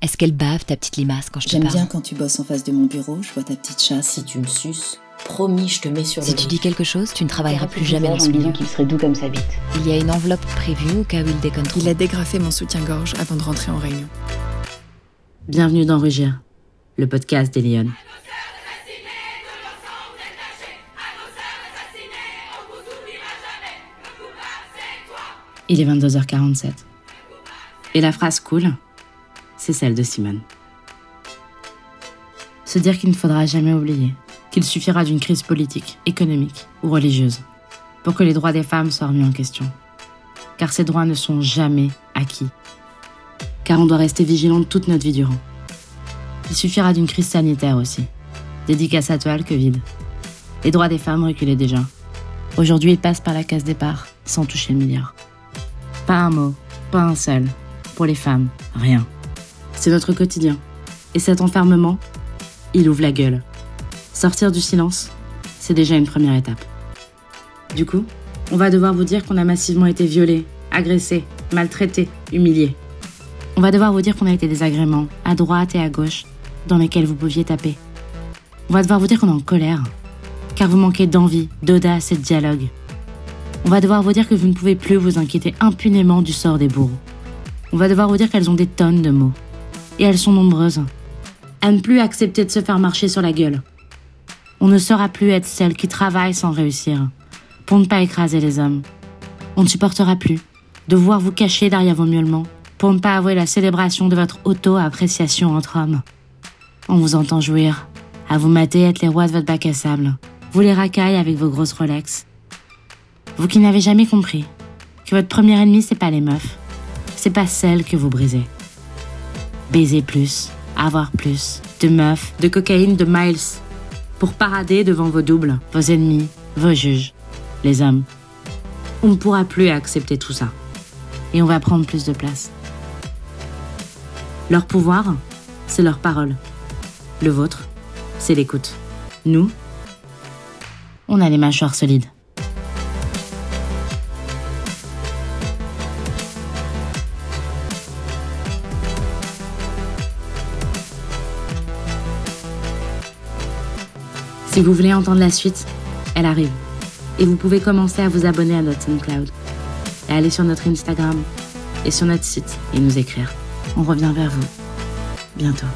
Est-ce qu'elle bave ta petite limace quand je te J'aime parle bien quand tu bosses en face de mon bureau, je vois ta petite chasse. Si tu me suces, promis, je te mets sur Si le tu dos. dis quelque chose, tu ne travailleras plus jamais dans ce milieu. qu'il serait doux comme sa bite. Il y a une enveloppe prévue au cas où il. Il a dégrafé mon soutien-gorge avant de rentrer en réunion. Bienvenue dans Rugir, le podcast des Lyonnes. Il est 22h47. Et la phrase cool, c'est celle de Simone. Se dire qu'il ne faudra jamais oublier qu'il suffira d'une crise politique, économique ou religieuse pour que les droits des femmes soient remis en question. Car ces droits ne sont jamais acquis. Car on doit rester vigilant toute notre vie durant. Il suffira d'une crise sanitaire aussi. Dédicace à toi, le Covid. Les droits des femmes reculaient déjà. Aujourd'hui, ils passent par la case départ, sans toucher le milliard. Pas un mot, pas un seul. Pour les femmes, rien. C'est notre quotidien. Et cet enfermement, il ouvre la gueule. Sortir du silence, c'est déjà une première étape. Du coup, on va devoir vous dire qu'on a massivement été violés, agressés, maltraités, humiliés. On va devoir vous dire qu'on a été des agréments, à droite et à gauche, dans lesquels vous pouviez taper. On va devoir vous dire qu'on est en colère, car vous manquez d'envie, d'audace et de dialogue. On va devoir vous dire que vous ne pouvez plus vous inquiéter impunément du sort des bourreaux. On va devoir vous dire qu'elles ont des tonnes de mots. Et elles sont nombreuses. À ne plus accepter de se faire marcher sur la gueule. On ne saura plus être celle qui travaille sans réussir, pour ne pas écraser les hommes. On ne supportera plus de voir vous cacher derrière vos miaulements, pour ne pas avouer la célébration de votre auto-appréciation entre hommes. On vous entend jouir, à vous mater être les rois de votre bac à sable, vous les racailles avec vos grosses Rolex. Vous qui n'avez jamais compris que votre premier ennemi, c'est pas les meufs, c'est pas celles que vous brisez. Baiser plus, avoir plus, de meufs, de cocaïne, de miles, pour parader devant vos doubles, vos ennemis, vos juges, les hommes. On ne pourra plus accepter tout ça. Et on va prendre plus de place. Leur pouvoir, c'est leur parole. Le vôtre, c'est l'écoute. Nous, on a les mâchoires solides. Si vous voulez entendre la suite, elle arrive. Et vous pouvez commencer à vous abonner à notre SoundCloud. Et aller sur notre Instagram et sur notre site et nous écrire. On revient vers vous bientôt.